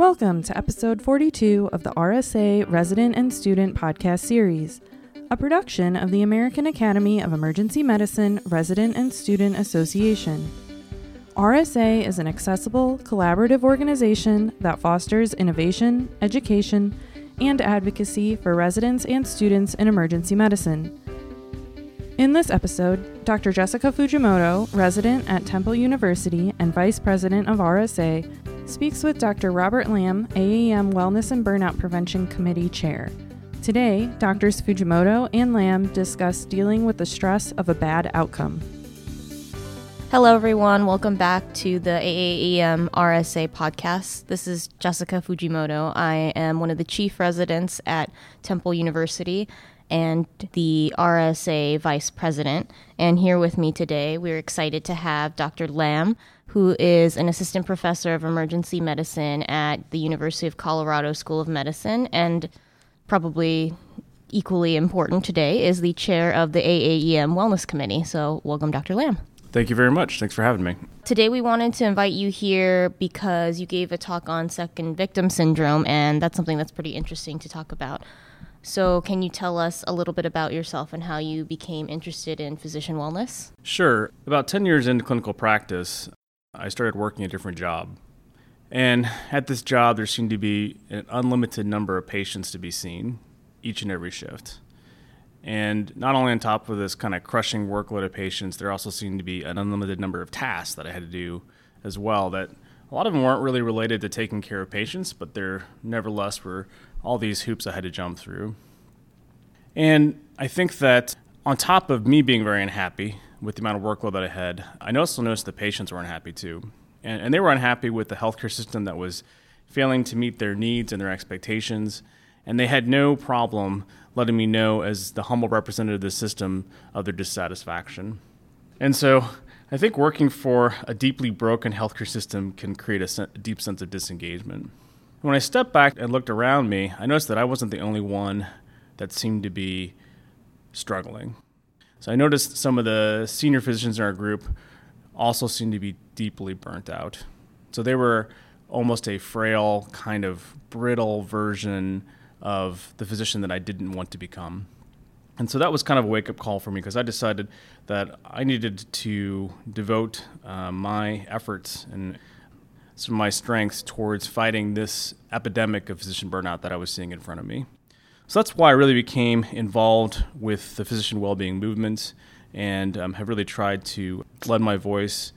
Welcome to episode 42 of the RSA Resident and Student Podcast Series, a production of the American Academy of Emergency Medicine Resident and Student Association. RSA is an accessible, collaborative organization that fosters innovation, education, and advocacy for residents and students in emergency medicine. In this episode, Dr. Jessica Fujimoto, resident at Temple University and vice president of RSA, speaks with Dr. Robert Lamb, AAEM Wellness and Burnout Prevention Committee Chair. Today, Drs. Fujimoto and Lamb discuss dealing with the stress of a bad outcome. Hello, everyone. Welcome back to the AAEM RSA podcast. This is Jessica Fujimoto. I am one of the chief residents at Temple University and the RSA vice president. And here with me today, we're excited to have Dr. Lamb, who is an assistant professor of emergency medicine at the University of Colorado School of Medicine, and probably equally important today is the chair of the AAEM Wellness Committee. So, welcome, Dr. Lamb. Thank you very much. Thanks for having me. Today, we wanted to invite you here because you gave a talk on second victim syndrome, and that's something that's pretty interesting to talk about. So, can you tell us a little bit about yourself and how you became interested in physician wellness? Sure. About 10 years into clinical practice, I started working a different job. And at this job, there seemed to be an unlimited number of patients to be seen each and every shift. And not only on top of this kind of crushing workload of patients, there also seemed to be an unlimited number of tasks that I had to do as well that a lot of them weren't really related to taking care of patients, but there nevertheless were all these hoops I had to jump through. And I think that on top of me being very unhappy with the amount of workload that I had, I also noticed the patients were unhappy too. And, and they were unhappy with the healthcare system that was failing to meet their needs and their expectations. And they had no problem letting me know, as the humble representative of the system, of their dissatisfaction. And so I think working for a deeply broken healthcare system can create a, se- a deep sense of disengagement. When I stepped back and looked around me, I noticed that I wasn't the only one that seemed to be struggling. So I noticed some of the senior physicians in our group also seemed to be deeply burnt out. So they were almost a frail, kind of brittle version of the physician that I didn't want to become. And so that was kind of a wake up call for me because I decided that I needed to devote uh, my efforts and some of my strengths towards fighting this epidemic of physician burnout that I was seeing in front of me. So that's why I really became involved with the physician well-being movement and um, have really tried to lend my voice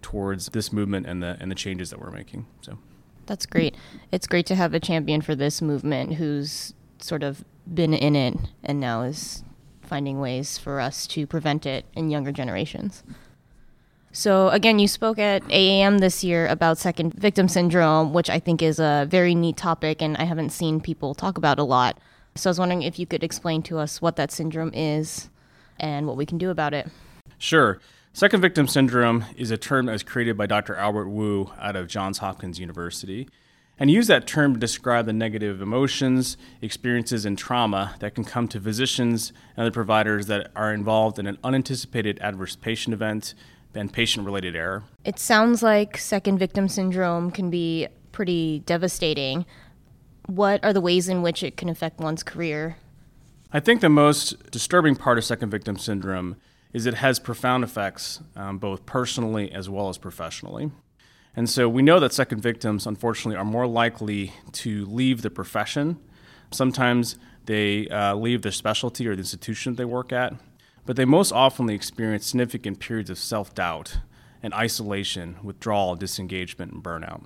towards this movement and the and the changes that we're making. So that's great. It's great to have a champion for this movement who's sort of been in it and now is finding ways for us to prevent it in younger generations. So, again, you spoke at AAEM this year about second victim syndrome, which I think is a very neat topic and I haven't seen people talk about a lot. So I was wondering if you could explain to us what that syndrome is and what we can do about it. Sure. Second victim syndrome is a term that was created by Dr. Albert Wu out of Johns Hopkins University. And use that term to describe the negative emotions, experiences, and trauma that can come to physicians and other providers that are involved in an unanticipated adverse patient event and patient related error. It sounds like second victim syndrome can be pretty devastating what are the ways in which it can affect one's career? I think the most disturbing part of second victim syndrome is it has profound effects um, both personally as well as professionally. And so we know that second victims, unfortunately, are more likely to leave the profession. Sometimes they uh, leave their specialty or the institution they work at, but they most often experience significant periods of self doubt and isolation, withdrawal, disengagement, and burnout.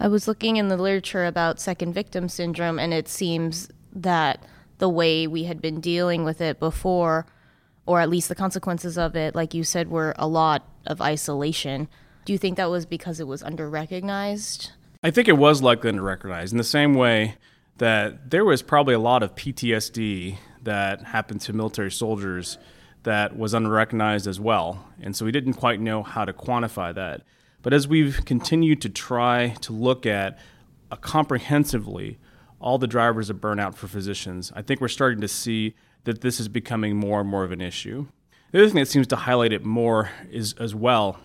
I was looking in the literature about second victim syndrome, and it seems that the way we had been dealing with it before, or at least the consequences of it, like you said, were a lot of isolation. Do you think that was because it was under recognized? I think it was likely under recognized in the same way that there was probably a lot of PTSD that happened to military soldiers that was unrecognized as well. And so we didn't quite know how to quantify that. But as we've continued to try to look at uh, comprehensively all the drivers of burnout for physicians, I think we're starting to see that this is becoming more and more of an issue. The other thing that seems to highlight it more is as well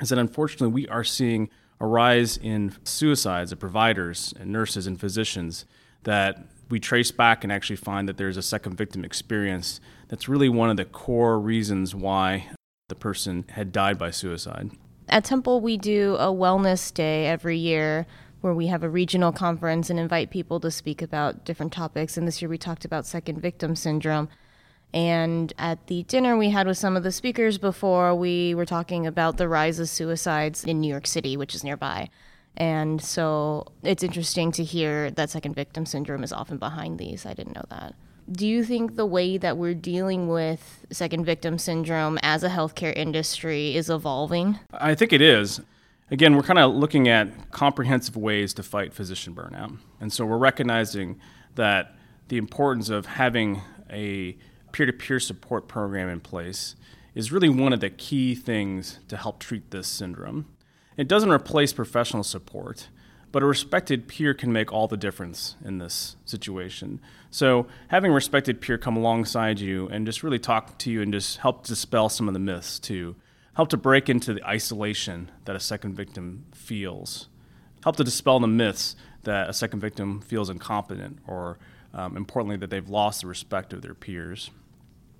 is that unfortunately we are seeing a rise in suicides of providers and nurses and physicians that we trace back and actually find that there's a second victim experience that's really one of the core reasons why the person had died by suicide. At Temple, we do a wellness day every year where we have a regional conference and invite people to speak about different topics. And this year we talked about second victim syndrome. And at the dinner we had with some of the speakers before, we were talking about the rise of suicides in New York City, which is nearby. And so it's interesting to hear that second victim syndrome is often behind these. I didn't know that. Do you think the way that we're dealing with second victim syndrome as a healthcare industry is evolving? I think it is. Again, we're kind of looking at comprehensive ways to fight physician burnout. And so we're recognizing that the importance of having a peer to peer support program in place is really one of the key things to help treat this syndrome. It doesn't replace professional support, but a respected peer can make all the difference in this situation. So, having a respected peer come alongside you and just really talk to you and just help dispel some of the myths to help to break into the isolation that a second victim feels, help to dispel the myths that a second victim feels incompetent or, um, importantly, that they've lost the respect of their peers.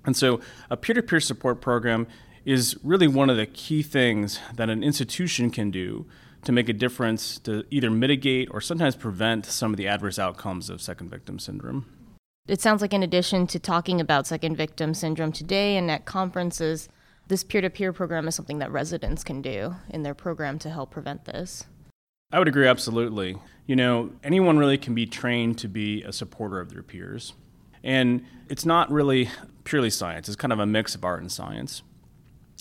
And so a peer to peer support program is really one of the key things that an institution can do to make a difference to either mitigate or sometimes prevent some of the adverse outcomes of second victim syndrome. It sounds like, in addition to talking about second victim syndrome today and at conferences, this peer to peer program is something that residents can do in their program to help prevent this. I would agree absolutely. You know, anyone really can be trained to be a supporter of their peers. And it's not really purely science, it's kind of a mix of art and science.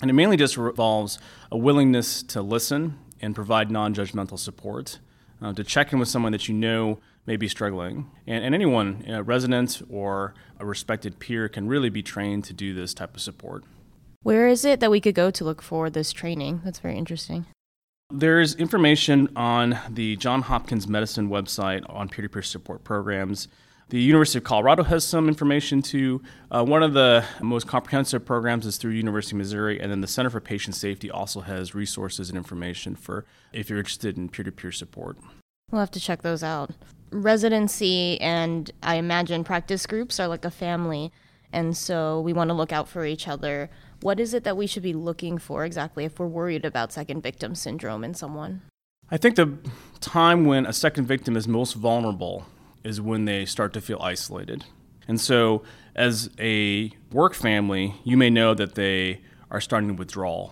And it mainly just involves a willingness to listen and provide non judgmental support, uh, to check in with someone that you know may be struggling. And, and anyone, a resident or a respected peer, can really be trained to do this type of support. Where is it that we could go to look for this training? That's very interesting. There's information on the Johns Hopkins Medicine website on peer to peer support programs. The University of Colorado has some information too. Uh, one of the most comprehensive programs is through University of Missouri, and then the Center for Patient Safety also has resources and information for if you're interested in peer-to-peer support. We'll have to check those out. Residency and I imagine practice groups are like a family, and so we want to look out for each other. What is it that we should be looking for exactly if we're worried about second victim syndrome in someone? I think the time when a second victim is most vulnerable is when they start to feel isolated. And so, as a work family, you may know that they are starting to withdraw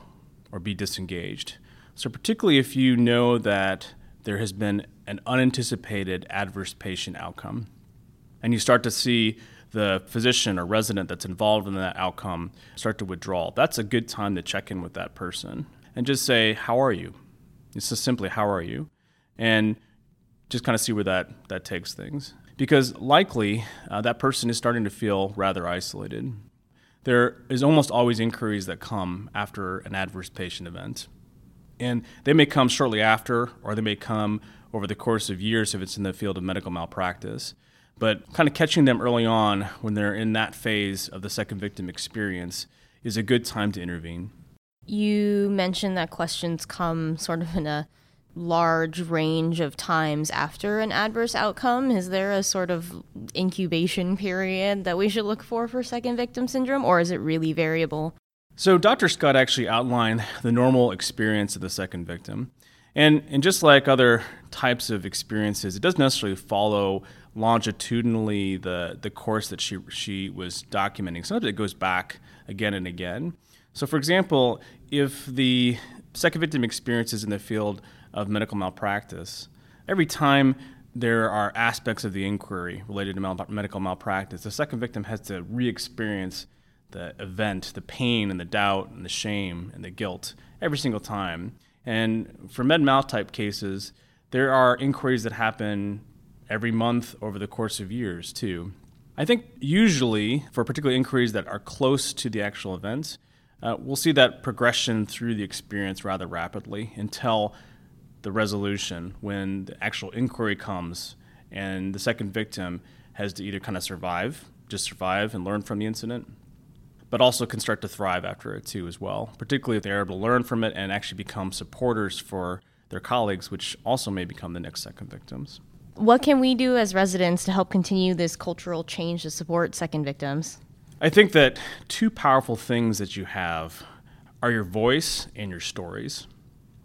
or be disengaged. So, particularly if you know that there has been an unanticipated adverse patient outcome, and you start to see the physician or resident that's involved in that outcome start to withdraw, that's a good time to check in with that person and just say, How are you? It's just simply, How are you? And just kind of see where that, that takes things. Because likely uh, that person is starting to feel rather isolated. There is almost always inquiries that come after an adverse patient event. And they may come shortly after, or they may come over the course of years if it's in the field of medical malpractice. But kind of catching them early on when they're in that phase of the second victim experience is a good time to intervene. You mentioned that questions come sort of in a large range of times after an adverse outcome? Is there a sort of incubation period that we should look for for second victim syndrome, or is it really variable? So, Dr. Scott actually outlined the normal experience of the second victim. And, and just like other types of experiences, it doesn't necessarily follow longitudinally the, the course that she, she was documenting. Sometimes it goes back again and again. So, for example, if the second victim experiences in the field of medical malpractice. Every time there are aspects of the inquiry related to mal- medical malpractice, the second victim has to re experience the event, the pain and the doubt and the shame and the guilt every single time. And for med mal type cases, there are inquiries that happen every month over the course of years, too. I think usually for particular inquiries that are close to the actual event, uh, we'll see that progression through the experience rather rapidly until the resolution when the actual inquiry comes and the second victim has to either kind of survive, just survive and learn from the incident, but also can start to thrive after it too as well, particularly if they're able to learn from it and actually become supporters for their colleagues, which also may become the next second victims. What can we do as residents to help continue this cultural change to support second victims? I think that two powerful things that you have are your voice and your stories.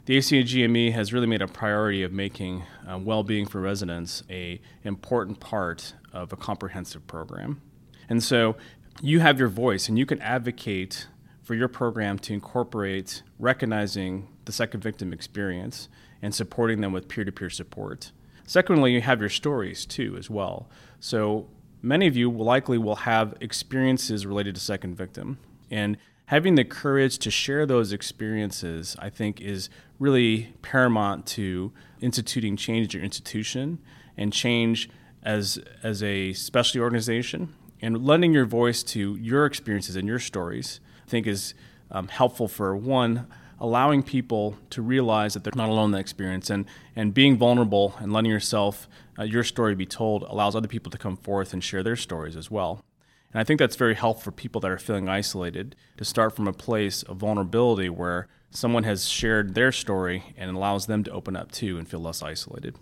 The ACGME has really made a priority of making uh, well-being for residents a important part of a comprehensive program. And so you have your voice and you can advocate for your program to incorporate recognizing the second victim experience and supporting them with peer-to-peer support. Secondly, you have your stories too as well. So many of you will likely will have experiences related to second victim and having the courage to share those experiences i think is really paramount to instituting change at your institution and change as as a specialty organization and lending your voice to your experiences and your stories i think is um, helpful for one allowing people to realize that they're not alone in that experience and, and being vulnerable and letting yourself, uh, your story be told, allows other people to come forth and share their stories as well. And I think that's very helpful for people that are feeling isolated to start from a place of vulnerability where someone has shared their story and allows them to open up too and feel less isolated.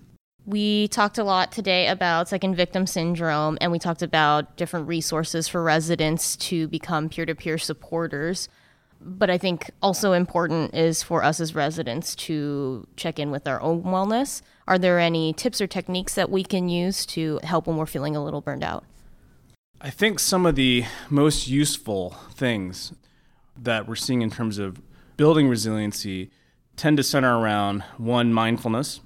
We talked a lot today about second victim syndrome, and we talked about different resources for residents to become peer to peer supporters but I think also important is for us as residents to check in with our own wellness. Are there any tips or techniques that we can use to help when we're feeling a little burned out? I think some of the most useful things that we're seeing in terms of building resiliency tend to center around one, mindfulness,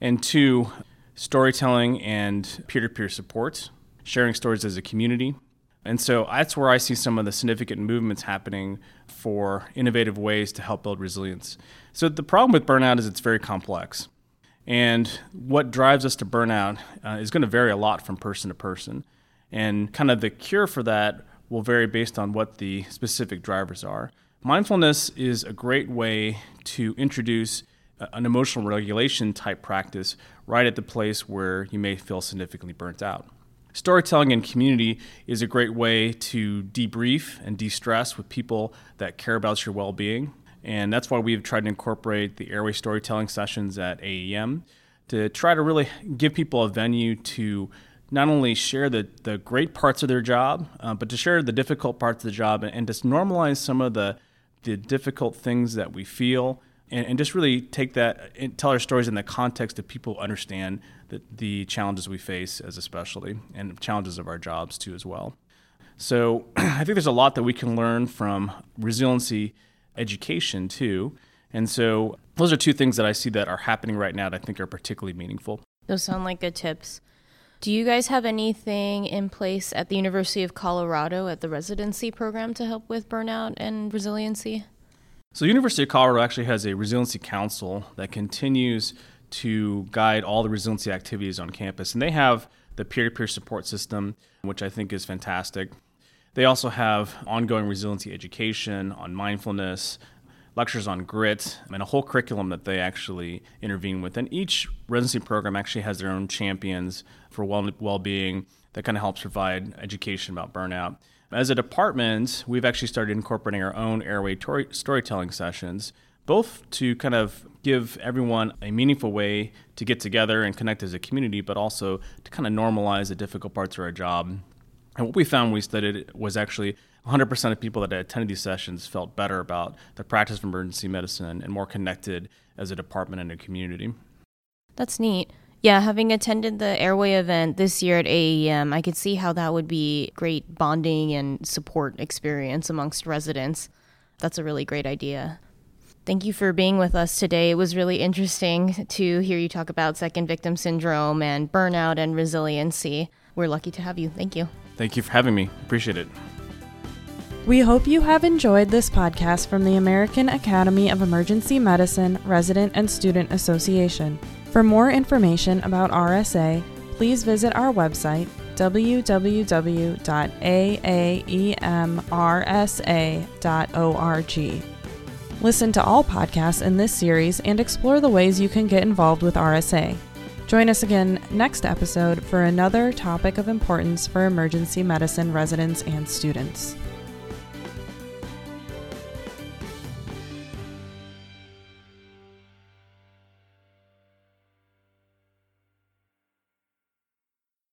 and two, storytelling and peer to peer support, sharing stories as a community, and so that's where I see some of the significant movements happening for innovative ways to help build resilience. So the problem with burnout is it's very complex. And what drives us to burnout uh, is going to vary a lot from person to person. And kind of the cure for that will vary based on what the specific drivers are. Mindfulness is a great way to introduce an emotional regulation type practice right at the place where you may feel significantly burnt out. Storytelling and community is a great way to debrief and de stress with people that care about your well being. And that's why we've tried to incorporate the airway storytelling sessions at AEM to try to really give people a venue to not only share the, the great parts of their job, uh, but to share the difficult parts of the job and, and just normalize some of the, the difficult things that we feel and, and just really take that and tell our stories in the context of people understand the, the challenges we face as a specialty and challenges of our jobs too as well. So I think there's a lot that we can learn from resiliency education too. And so those are two things that I see that are happening right now that I think are particularly meaningful. Those sound like good tips. Do you guys have anything in place at the University of Colorado at the residency program to help with burnout and resiliency? So, University of Colorado actually has a resiliency council that continues to guide all the resiliency activities on campus, and they have the peer-to-peer support system, which I think is fantastic. They also have ongoing resiliency education on mindfulness, lectures on grit, and a whole curriculum that they actually intervene with. And each residency program actually has their own champions for well being that kind of helps provide education about burnout. As a department, we've actually started incorporating our own airway tori- storytelling sessions, both to kind of give everyone a meaningful way to get together and connect as a community, but also to kind of normalize the difficult parts of our job. And what we found when we studied was actually 100% of people that attended these sessions felt better about the practice of emergency medicine and more connected as a department and a community. That's neat. Yeah, having attended the Airway event this year at AEM, I could see how that would be great bonding and support experience amongst residents. That's a really great idea. Thank you for being with us today. It was really interesting to hear you talk about second victim syndrome and burnout and resiliency. We're lucky to have you. Thank you. Thank you for having me. Appreciate it. We hope you have enjoyed this podcast from the American Academy of Emergency Medicine Resident and Student Association. For more information about RSA, please visit our website www.aaemrsa.org. Listen to all podcasts in this series and explore the ways you can get involved with RSA. Join us again next episode for another topic of importance for emergency medicine residents and students.